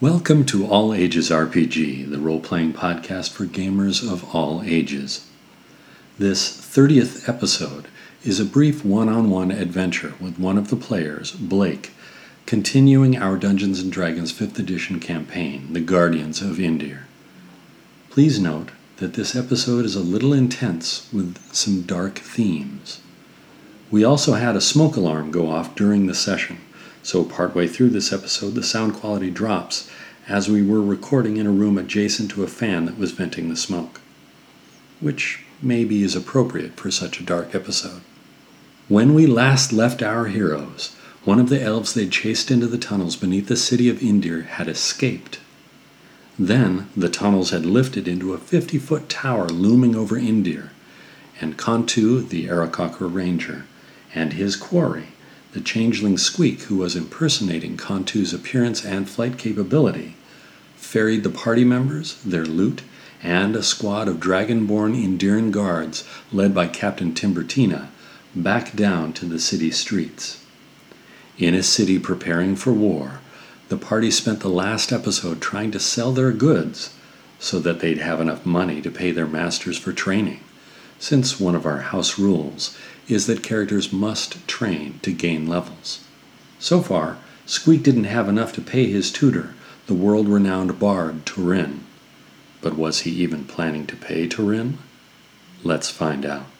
Welcome to All Ages RPG, the role playing podcast for gamers of all ages. This 30th episode is a brief one on one adventure with one of the players, Blake, continuing our Dungeons and Dragons 5th edition campaign, The Guardians of Indir. Please note that this episode is a little intense with some dark themes. We also had a smoke alarm go off during the session, so partway through this episode the sound quality drops as we were recording in a room adjacent to a fan that was venting the smoke, which maybe is appropriate for such a dark episode. When we last left our heroes, one of the elves they'd chased into the tunnels beneath the city of Indir had escaped. Then the tunnels had lifted into a 50 foot tower looming over Indir, and Kantu, the Aarakocra ranger, and his quarry, the changeling Squeak, who was impersonating Kantu's appearance and flight capability, ferried the party members, their loot, and a squad of dragonborn Indiran guards led by Captain Timbertina back down to the city streets. In a city preparing for war, the party spent the last episode trying to sell their goods so that they'd have enough money to pay their masters for training, since one of our house rules is that characters must train to gain levels. So far, Squeak didn't have enough to pay his tutor, the world renowned bard Turin. But was he even planning to pay Turin? Let's find out.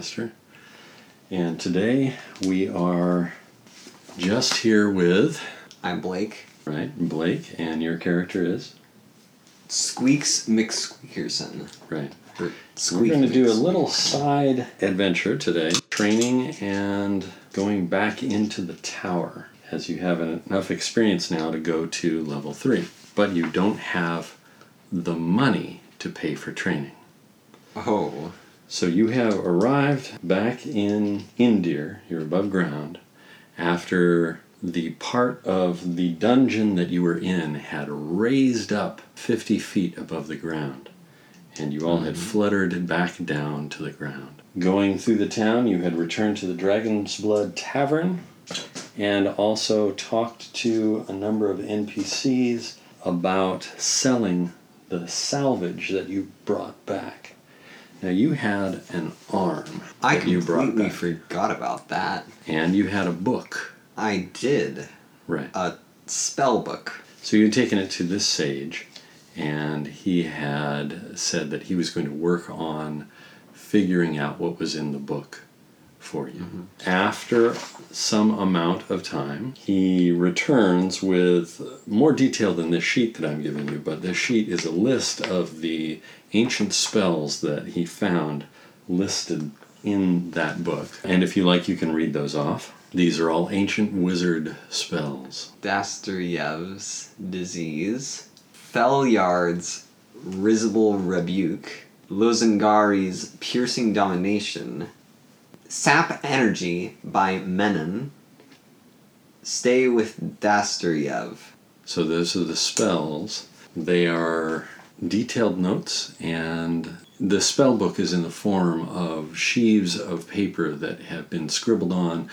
Master. And today we are just here with, I'm Blake. right, Blake, and your character is? Squeaks McSqueakerson. Right. We're going to do a little side adventure today training and going back into the tower, as you have enough experience now to go to level 3. But you don't have the money to pay for training. Oh, So you have arrived back in Indir, you're above ground, after the part of the dungeon that you were in had raised up 50 feet above the ground, and you all had mm-hmm. fluttered back down to the ground. Going through the town, you had returned to the Dragon's Blood Tavern and also talked to a number of NPCs about selling the salvage that you brought back. Now you had an arm I that you brought completely forgot about that. and you had a book, I did right? a spell book. So you had taken it to this sage, and he had said that he was going to work on figuring out what was in the book for you. Mm-hmm. After some amount of time, he returns with more detail than this sheet that I'm giving you, but this sheet is a list of the ancient spells that he found listed in that book. And if you like, you can read those off. These are all ancient wizard spells. Dastoryev's disease. Felyard's risible rebuke. Lozangari's piercing domination. Sap energy by Menon. Stay with Dasturyev. So those are the spells. They are detailed notes, and the spell book is in the form of sheaves of paper that have been scribbled on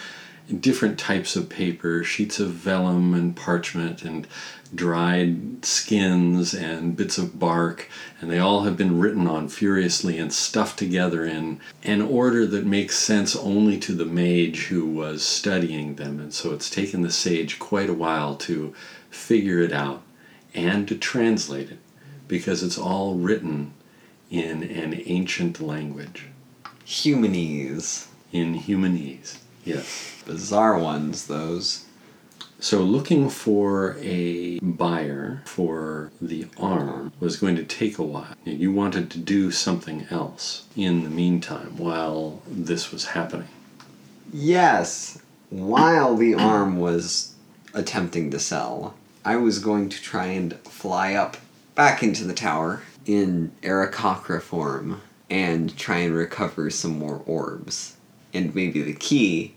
different types of paper, sheets of vellum and parchment and dried skins and bits of bark, and they all have been written on furiously and stuffed together in an order that makes sense only to the mage who was studying them. And so it's taken the sage quite a while to figure it out and to translate it because it's all written in an ancient language, Humanese. in humanese. Yes. Bizarre ones, those. So, looking for a buyer for the arm was going to take a while. You wanted to do something else in the meantime while this was happening. Yes, while the arm was attempting to sell, I was going to try and fly up back into the tower in Aarakocra form and try and recover some more orbs. And maybe the key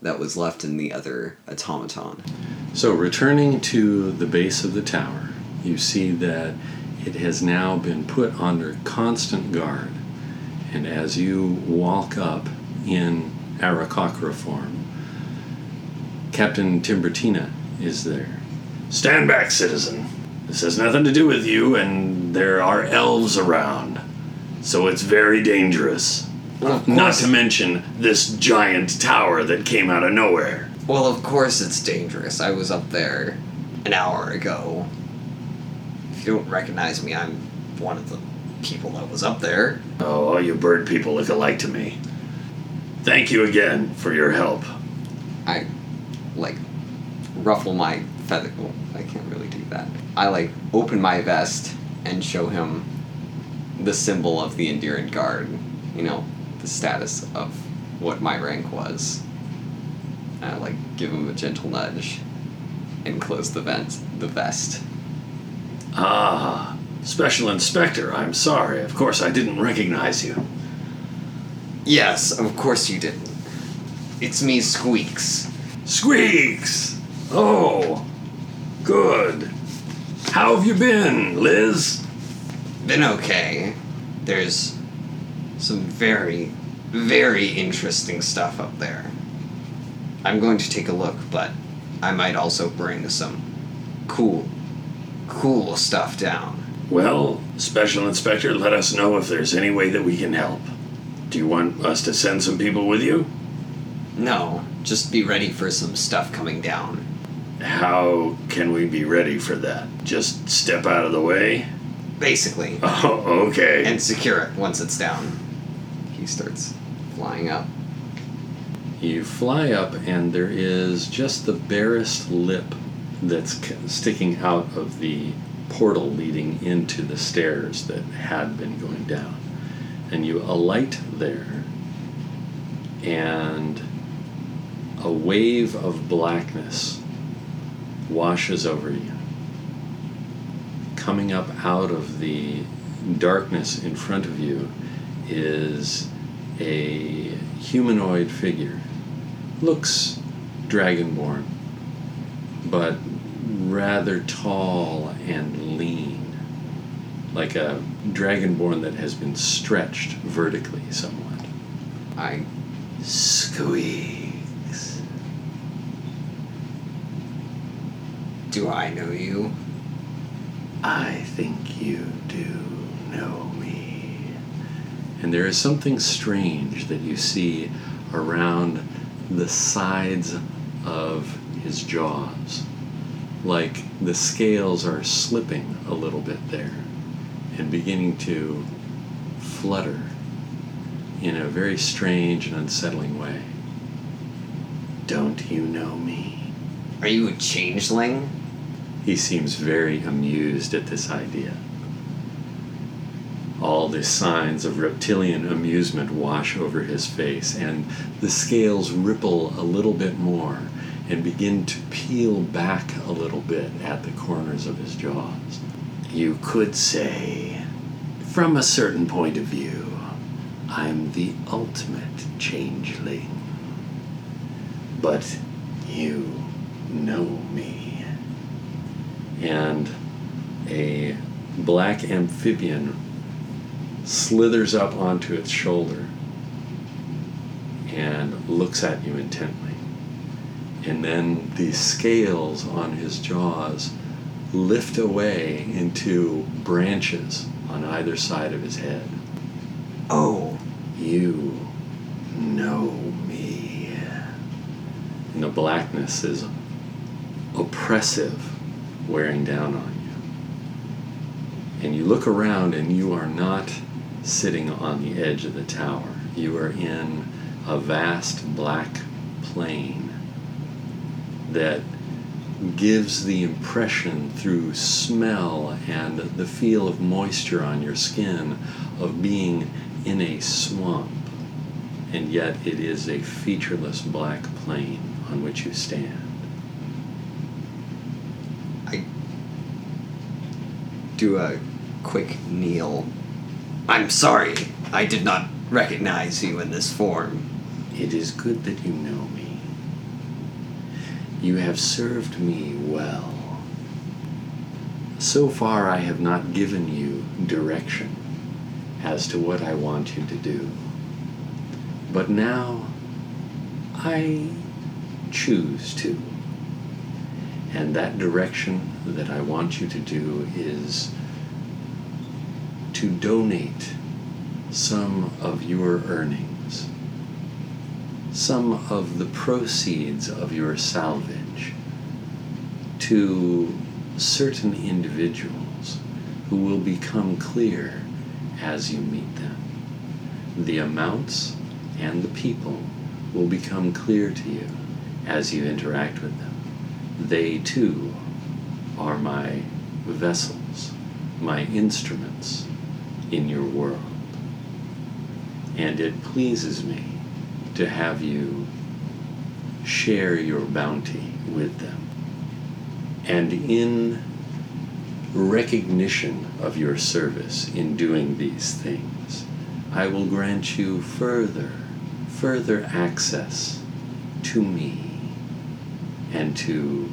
that was left in the other automaton. So, returning to the base of the tower, you see that it has now been put under constant guard. And as you walk up in Aarakocra form, Captain Timbertina is there. Stand back, citizen. This has nothing to do with you, and there are elves around. So it's very dangerous. Well, Not to mention this giant tower that came out of nowhere. Well, of course it's dangerous. I was up there an hour ago. If you don't recognize me, I'm one of the people that was up there. Oh, all you bird people look alike to me. Thank you again for your help. I like ruffle my Well, I can't really do that. I like open my vest and show him the symbol of the Enduring Guard. You know, the status of what my rank was. And I like give him a gentle nudge and close the vent, the vest. Ah, Special Inspector, I'm sorry. Of course, I didn't recognize you. Yes, of course you didn't. It's me, Squeaks. Squeaks! Oh, good. How have you been, Liz? Been okay. There's some very, very interesting stuff up there. I'm going to take a look, but I might also bring some cool, cool stuff down. Well, Special Inspector, let us know if there's any way that we can help. Do you want us to send some people with you? No, just be ready for some stuff coming down. How can we be ready for that? Just step out of the way? Basically. Oh, okay. And secure it once it's down. He starts flying up. You fly up, and there is just the barest lip that's sticking out of the portal leading into the stairs that had been going down. And you alight there, and a wave of blackness washes over you. Coming up out of the darkness in front of you is a humanoid figure. Looks dragonborn, but rather tall and lean. Like a dragonborn that has been stretched vertically somewhat. I Squeaks. Do I know you? I think you do know me. And there is something strange that you see around the sides of his jaws. Like the scales are slipping a little bit there and beginning to flutter in a very strange and unsettling way. Don't you know me? Are you a changeling? He seems very amused at this idea. All the signs of reptilian amusement wash over his face, and the scales ripple a little bit more and begin to peel back a little bit at the corners of his jaws. You could say, from a certain point of view, I'm the ultimate changeling. But you know me and a black amphibian slithers up onto its shoulder and looks at you intently. And then the scales on his jaws lift away into branches on either side of his head. Oh, You know me. And the blackness is oppressive, wearing down on you. And you look around and you are not sitting on the edge of the tower. You are in a vast black plain that gives the impression through smell and the feel of moisture on your skin of being in a swamp. And yet it is a featureless black plain on which you stand. I do a quick kneel. I'm sorry, I did not recognize you in this form. It is good that you know me. You have served me well. So far, I have not given you direction as to what I want you to do. But now, I choose to. And that direction that I want you to do is to donate some of your earnings, some of the proceeds of your salvage to certain individuals who will become clear as you meet them. The amounts and the people will become clear to you as you interact with them. They too are my vessels, my instruments in your world. And it pleases me to have you share your bounty with them. And in recognition of your service in doing these things, I will grant you further, further access to me and to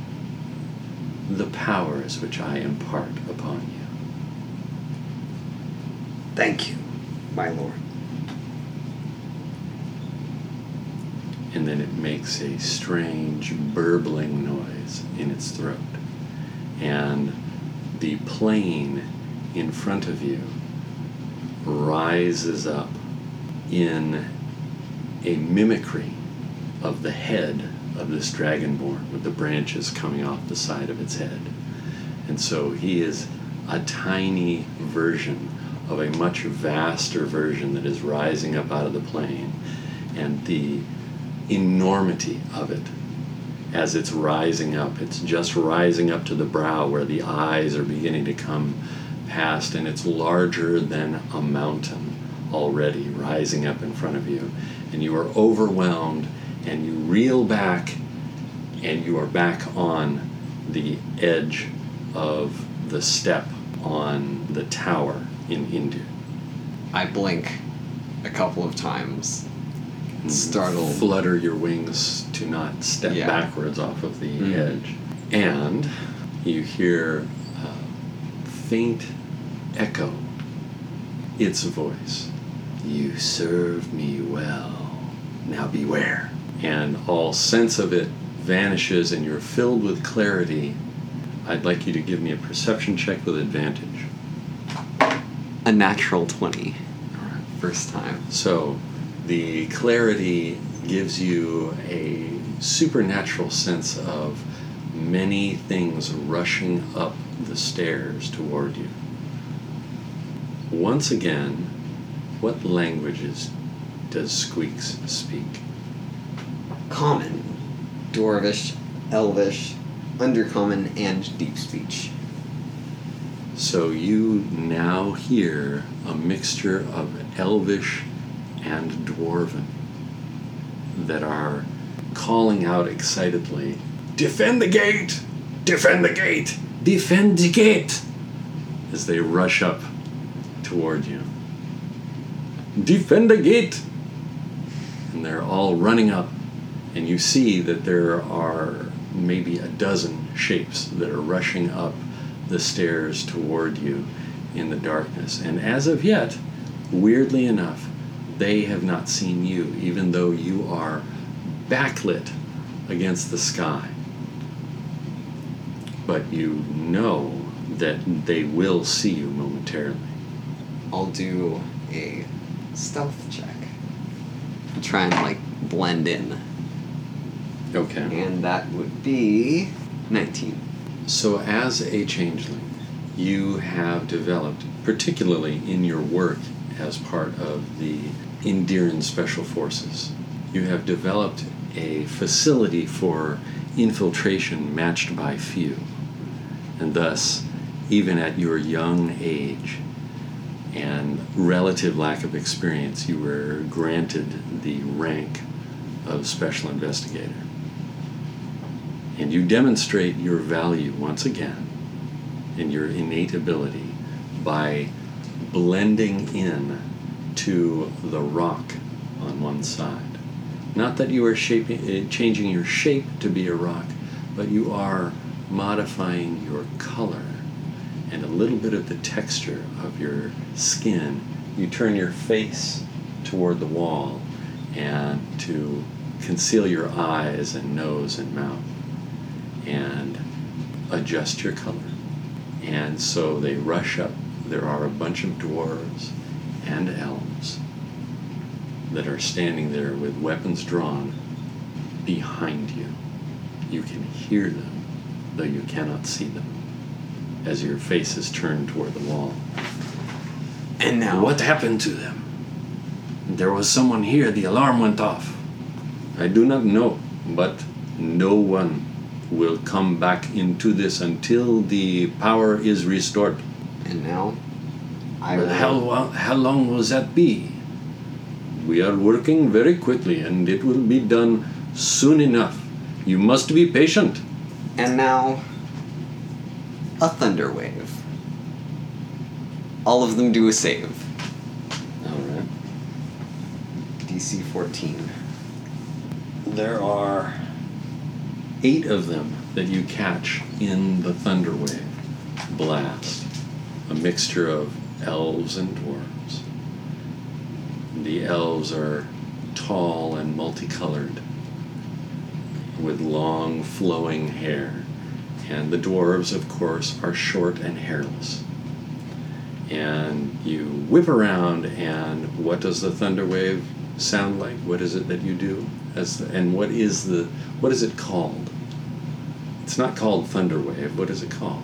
the powers which I impart upon you. Thank you, my lord. And then it makes a strange burbling noise in its throat. And the plane in front of you rises up in a mimicry of the head of this dragonborn with the branches coming off the side of its head. And so he is a tiny version of a much vaster version that is rising up out of the plane. And the enormity of it as it's rising up, it's just rising up to the brow where the eyes are beginning to come past, and it's larger than a mountain already rising up in front of you. And you are overwhelmed and you reel back and you are back on the edge of the step on the tower in Indir. I blink a couple of times, startled. Flutter your wings to not step Yeah. backwards off of the Mhm. edge. And you hear a faint echo, its a voice. You serve me well. Now beware. And all sense of it vanishes, and you're filled with clarity. I'd like you to give me a perception check with advantage. A natural 20. All right. First time. So, the clarity gives you a supernatural sense of many things rushing up the stairs toward you. Once again, what languages does Squeaks speak? Common, Dwarvish, Elvish, Undercommon, and Deep Speech. So you now hear a mixture of Elvish and Dwarven that are calling out excitedly, Defend the gate! Defend the gate! Defend the gate! As they rush up toward you. Defend the gate! And they're all running up, and you see that there are maybe a dozen shapes that are rushing up the stairs toward you in the darkness. And as of yet, weirdly enough, they have not seen you, even though you are backlit against the sky. But you know that they will see you momentarily. I'll do a stealth check. Try and like blend in. Okay. And that would be 19. So, as a changeling, you have developed, particularly in your work as part of the Indiran Special Forces, you have developed a facility for infiltration matched by few. And thus, even at your young age and relative lack of experience, you were granted the rank of Special Investigator and you demonstrate your value once again and your innate ability by blending in to the rock on one side. Not that you are shaping, uh, changing your shape to be a rock, but you are modifying your color and a little bit of the texture of your skin. You turn your face toward the wall and to conceal your eyes and nose and mouth and adjust your color. And so they rush up. There are a bunch of dwarves and elves that are standing there with weapons drawn behind you. You can hear them, though you cannot see them, as your face is turned toward the wall. And now What happened to them? There was someone here, the alarm went off. I do not know, but no one will come back into this until the power is restored. And now I will how, lo- how long will that be? We are working very quickly and it will be done soon enough. You must be patient. And now, a thunder wave. All of them do a save. All right. DC 14. There are eight of them that you catch in the thunderwave blast, a mixture of elves and dwarves. The elves are tall and multicolored, with long flowing hair, and the dwarves, of course, are short and hairless. And you whip around, and what does the thunderwave sound like? What is it that you do? As the, and what is the what is it called? It's not called thunder wave. What is it called?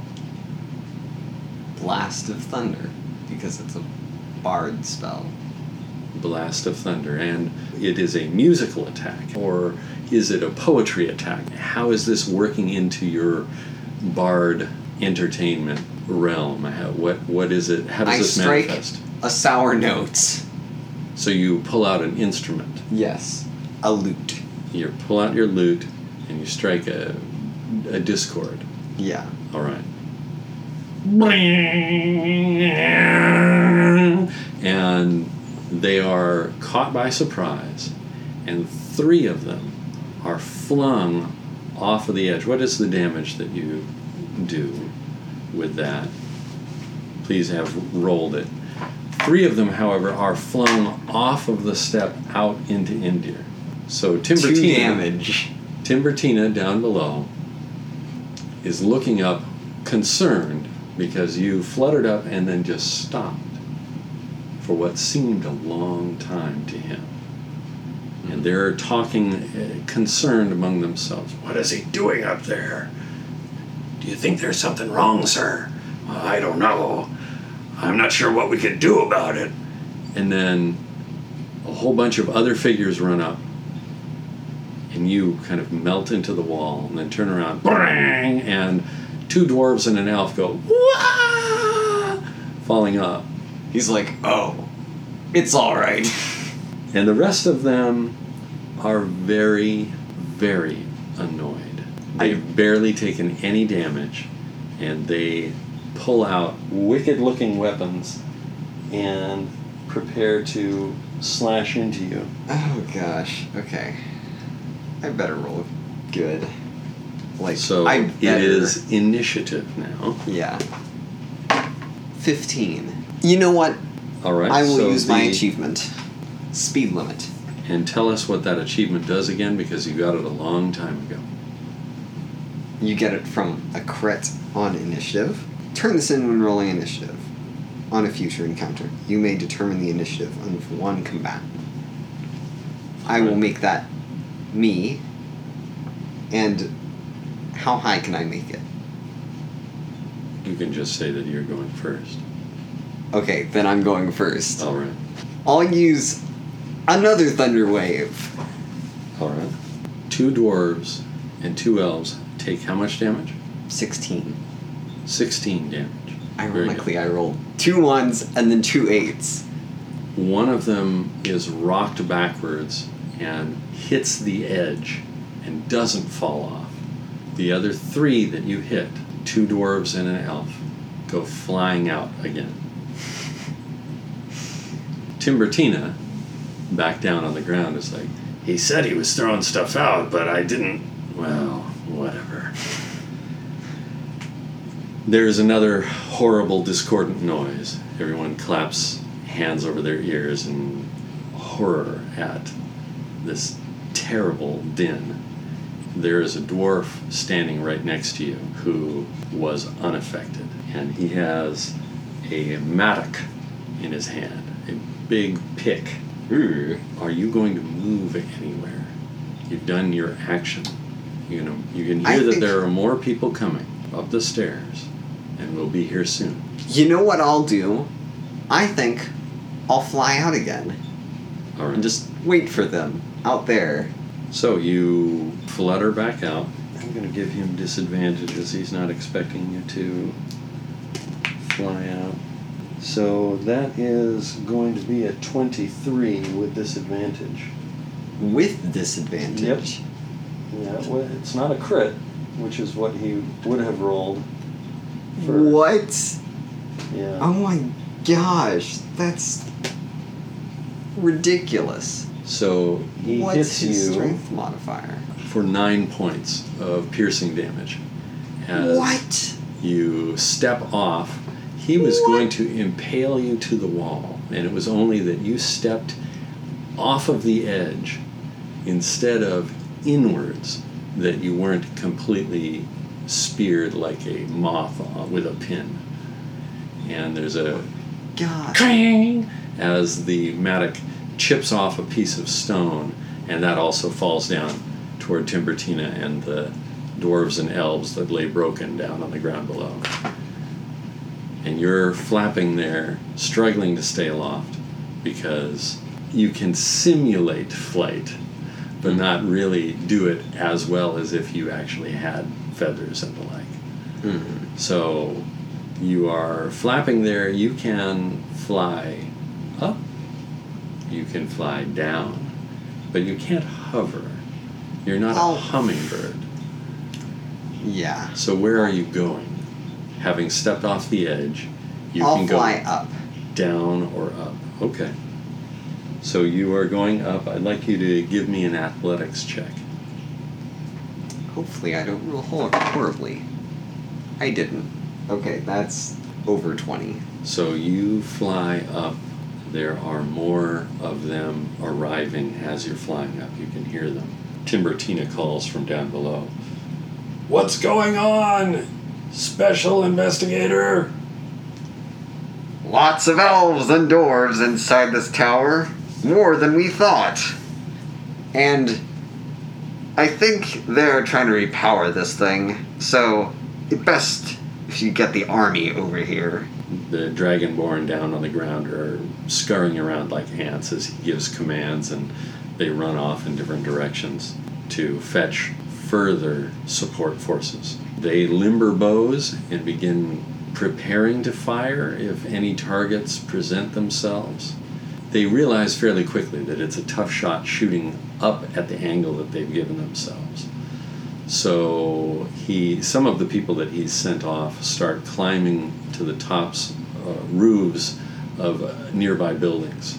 Blast of Thunder, because it's a bard spell. Blast of thunder, and it is a musical attack, or is it a poetry attack? How is this working into your bard entertainment realm? How, what what is it? How does I this strike manifest? a sour note. So you pull out an instrument. Yes. A lute. You pull out your lute, and you strike a a discord. Yeah. All right. And they are caught by surprise, and three of them are flung off of the edge. What is the damage that you do with that? Please have rolled it. Three of them, however, are flung off of the step out into India. So Two Timbertina, damage. Timbertina down below is looking up, concerned because you fluttered up and then just stopped for what seemed a long time to him. And they're talking, uh, concerned among themselves. What is he doing up there? Do you think there's something wrong, sir? I don't know. I'm not sure what we could do about it. And then a whole bunch of other figures run up and you kind of melt into the wall and then turn around bang, and two dwarves and an elf go falling up He's like, oh, it's alright. and the rest of them are very very annoyed they've barely taken any damage and they pull out wicked looking weapons and prepare to slash into you oh gosh. Okay. I better roll good. Like, so I it is initiative now Yeah. 15. You know what? all right I will so use my achievement. Speed limit. And tell us what that achievement does again because you got it a long time ago. You get it from a crit on initiative. Turn this in when rolling initiative. On a future encounter, you may determine the initiative of one combatant. I will make that me. And how high can I make it? You can just say that you're going first. Okay, then I'm going first. All right. I'll use another thunder wave. All right. Two dwarves and two elves take how much damage? 16. 16 damage. Ironically, I rolled two ones and then two eights. One of them is rocked backwards and hits the edge and doesn't fall off. The other three that you hit, two dwarves and an elf, go flying out again. Timbertina, back down on the ground, is like, he said he was throwing stuff out, but I didn't. Well, whatever. There's another horrible, discordant noise. Everyone claps hands over their ears in horror at this terrible din. There is a dwarf standing right next to you who was unaffected, and he has a mattock in his hand, a big pick. Are you going to move anywhere? You've done your action. You know, you can I hear that there are more people coming up the stairs, and we'll be here soon. You know what I'll do? I think I'll fly out again All right. and just wait for them out there. So you flutter back out. I'm going to give him disadvantages. He's not expecting you to fly out. So that is going to be a 23 with disadvantage. With disadvantage. Yep. Yeah, well, it's not a crit, which is what he would have rolled. First. What? Yeah. Oh my gosh, that's ridiculous. So he What's hits his you strength modifier? for nine points of piercing damage. As What? you step off, he was What? going to impale you to the wall, and it was only that you stepped off of the edge instead of inwards that you weren't completely speared like a moth uh, with a pin. And there's a God. clang as the mattock chips off a piece of stone, and that also falls down toward Timbertina and the dwarves and elves that lay broken down on the ground below. And you're flapping there, struggling to stay aloft because you can simulate flight, but not really do it as well as if you actually had feathers and the like. Mhm. So you are flapping there. You can fly up, you can fly down, but you can't hover. You're not Oh. a hummingbird. Yeah. So where are you going? Having stepped off the edge, you I'll can go fly up. down or up. Okay. So you are going up. I'd like you to give me an athletics check. Hopefully, I don't roll horribly. I didn't. Okay, that's over 20. So you fly up. There are more of them arriving as you're flying up. You can hear them. Timbertina calls from down below. What's going on? Special investigator? Lots of elves and dwarves inside this tower. More than we thought. And I think they're trying to repower this thing, so it best if you get the army over here. The dragonborn down on the ground are scurrying around like ants as he gives commands, and they run off in different directions to fetch further support forces. They limber bows and begin preparing to fire if any targets present themselves. They realize fairly quickly that it's a tough shot shooting up at the angle that they've given themselves. So he, some of the people that he's sent off start climbing to the tops, uh, roofs of uh, nearby buildings,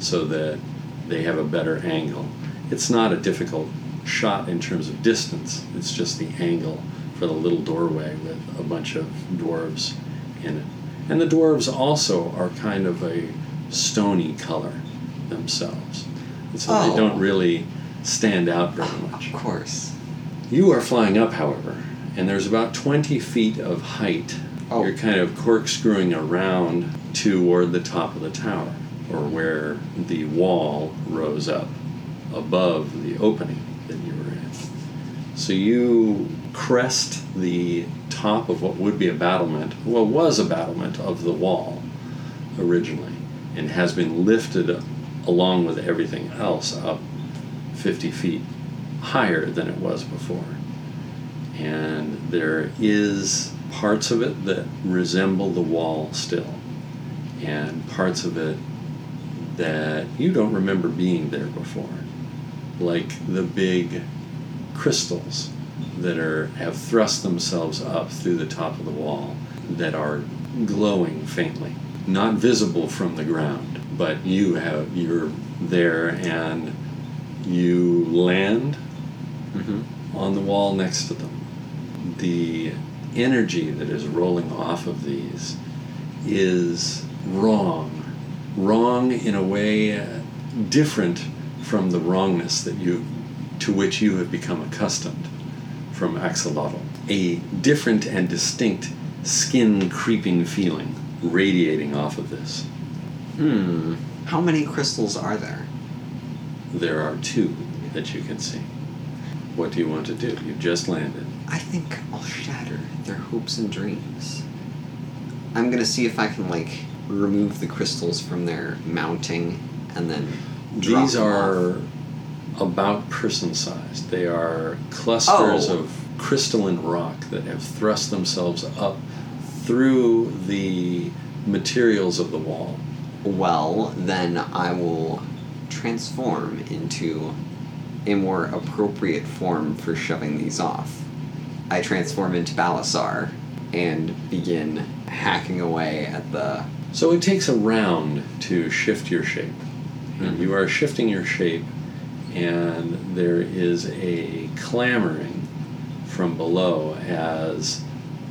so that they have a better angle. It's not a difficult shot in terms of distance. It's just the angle for the little doorway with a bunch of dwarves in it. And the dwarves also are kind of a stony color themselves. And so Oh. they don't really stand out very much. Of course. You are flying up, however, and there's about 20 feet of height. Oh. You're kind of corkscrewing around toward the top of the tower, or where the wall rose up above the opening that you were in. So you crest the top of what would be a battlement, well, was a battlement of the wall originally, and has been lifted along with everything else up 50 feet higher than it was before. And there is parts of it that resemble the wall still, and parts of it that you don't remember being there before, like the big crystals that are have thrust themselves up through the top of the wall that are glowing faintly, not visible from the ground, but you have you're there and you land Mm-hmm. on the wall next to them. The energy that is rolling off of these is wrong. Wrong in a way uh, different from the wrongness that you to which you have become accustomed from axolotl. A different and distinct skin creeping feeling radiating off of this. Hmm. How many crystals are there? There are two that you can see. What do you want to do? You've just landed. I think I'll shatter their hopes and dreams. I'm gonna see if I can like remove the crystals from their mounting and then These are off. about person sized. They are clusters Oh. of crystalline rock that have thrust themselves up through the materials of the wall. Well, then I will transform into a more appropriate form for shoving these off. I transform into Balasar and begin hacking away at the. So it takes a round to shift your shape. And you are shifting your shape, and there is a clamoring from below as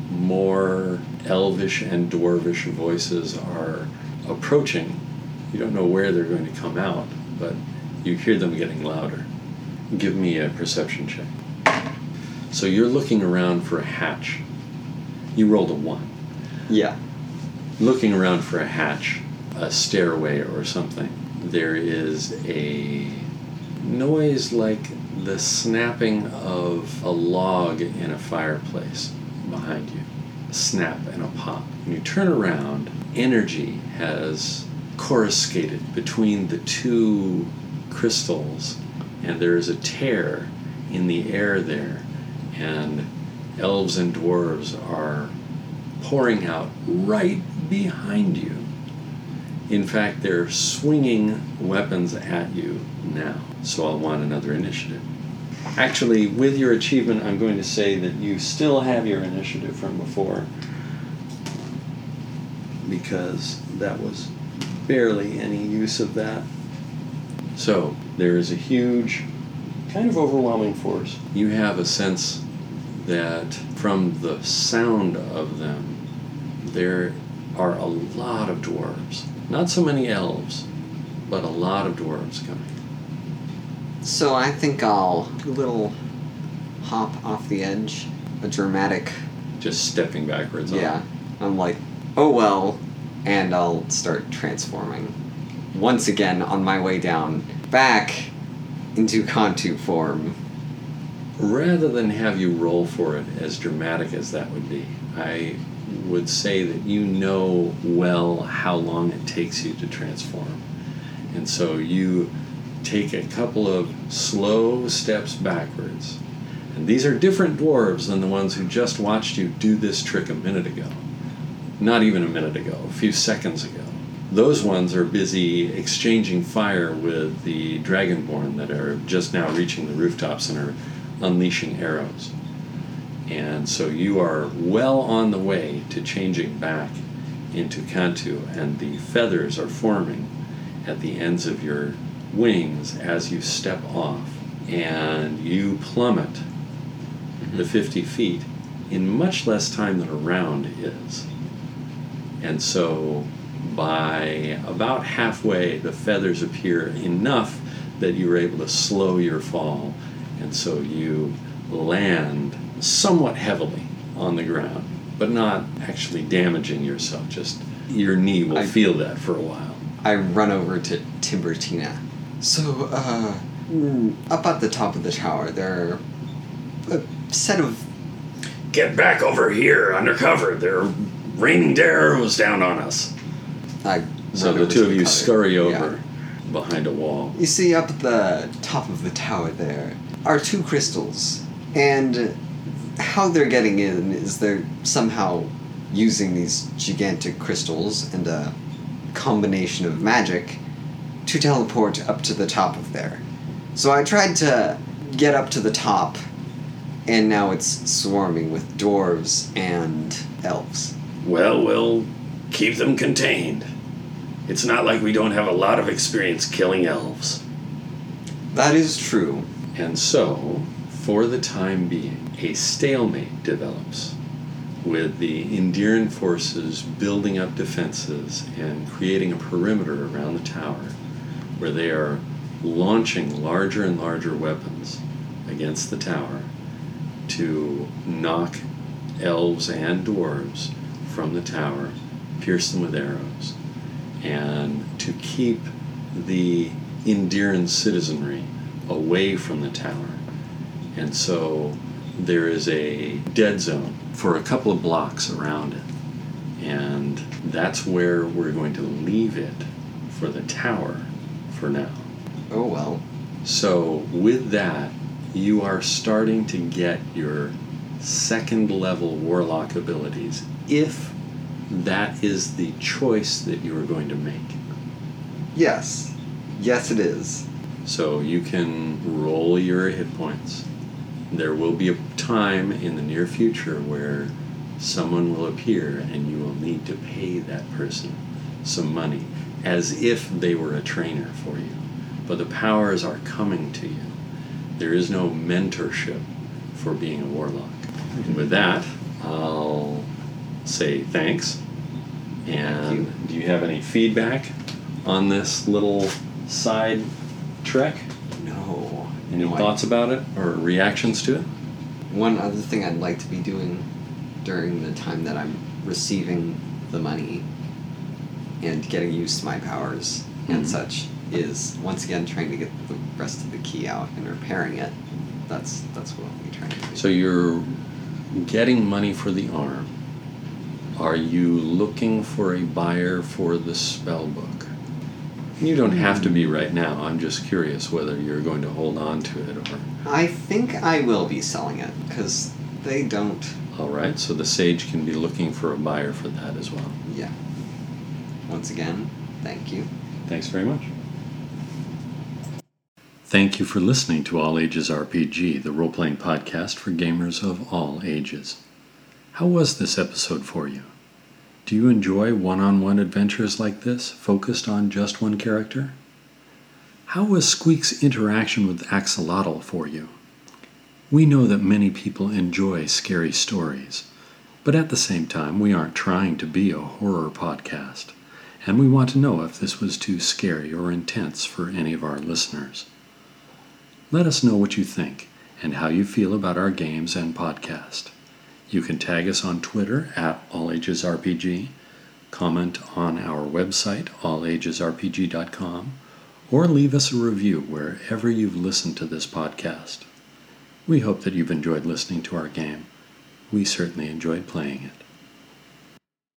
more elvish and dwarvish voices are approaching. You don't know where they're going to come out, but you hear them getting louder. Give me a perception check. So you're looking around for a hatch. You rolled a one Yeah. looking around for a hatch, a stairway, or something, there is a noise like the snapping of a log in a fireplace behind you. A snap and a pop. When you turn around, energy has coruscated between the two crystals, and there is a tear in the air there, and elves and dwarves are pouring out right behind you. In fact, they're swinging weapons at you now. So I'll want another initiative. Actually, with your achievement, I'm going to say that you still have your initiative from before because that was barely any use of that. So there is a huge, kind of overwhelming force. You have a sense that from the sound of them, there are a lot of dwarves. Not so many elves, but a lot of dwarves coming. So I think I'll do a little hop off the edge, a dramatic. Just stepping backwards. on Yeah. I'm like, oh well, and I'll start transforming. Once again, on my way down, back into Kantu form. Rather than have you roll for it as dramatic as that would be, I would say that you know well how long it takes you to transform. And so you take a couple of slow steps backwards. And these are different dwarves than the ones who just watched you do this trick a minute ago. Not even a minute ago, a few seconds ago. Those ones are busy exchanging fire with the dragonborn that are just now reaching the rooftops and are unleashing arrows. And so you are well on the way to changing back into Kantu, and the feathers are forming at the ends of your wings as you step off. And you plummet the mm-hmm. 50 feet in much less time than a round is. And so by about halfway, the feathers appear enough that you are able to slow your fall. And so you land somewhat heavily on the ground, but not actually damaging yourself. Just your knee will I- feel that for a while. I run over to Timbertina. So, uh, mm, up at the top of the tower, there are a set of. Get back over here, undercover. They're raining arrows down on us. I So the two of you cover. scurry Yeah. over behind a wall. You see, up at the top of the tower there are two crystals, and how they're getting in is they're somehow using these gigantic crystals and a combination of magic to teleport up to the top of there. So I tried to get up to the top, and now it's swarming with dwarves and elves. Well, we'll keep them contained. It's not like we don't have a lot of experience killing elves. That is true. And so, for the time being, a stalemate develops with the Indiran forces building up defenses and creating a perimeter around the tower where they are launching larger and larger weapons against the tower to knock elves and dwarves from the tower, pierce them with arrows, and to keep the Indiran citizenry away from the tower. And so there is a dead zone for a couple of blocks around it. And that's where we're going to leave it for the tower for now. Oh well. So, with that, you are starting to get your second level warlock abilities if that is the choice that you are going to make. Yes. Yes, it is. So, you can roll your hit points. There will be a time in the near future where someone will appear and you will need to pay that person some money as if they were a trainer for you. But the powers are coming to you. There is no mentorship for being a warlock. And with that, I'll say thanks. And do you have any feedback on this little side trek? No. Any No, I- thoughts about it or reactions to it? One other thing I'd like to be doing during the time that I'm receiving the money and getting used to my powers and Mhm. such is once again trying to get the rest of the key out and repairing it. That's that's what I'll be trying to do. So you're getting money for the arm. Are you looking for a buyer for the spell book? You don't have to be hmm. right now. I'm just curious whether you're going to hold on to it or. I think I will be selling it because they don't. All right, so the sage can be looking for a buyer for that as well. Yeah. Once again, thank you. Thanks very much. Thank you for listening to All Ages RPG, the role playing podcast for gamers of all ages. How was this episode for you? Do you enjoy one on one adventures like this, focused on just one character? How was Squeak's interaction with Axolotl for you? We know that many people enjoy scary stories, but at the same time, we aren't trying to be a horror podcast, and we want to know if this was too scary or intense for any of our listeners. Let us know what you think and how you feel about our games and podcast. You can tag us on Twitter at AllAgesRPG, comment on our website, allagesrpg.com, or leave us a review wherever you've listened to this podcast. We hope that you've enjoyed listening to our game. We certainly enjoyed playing it.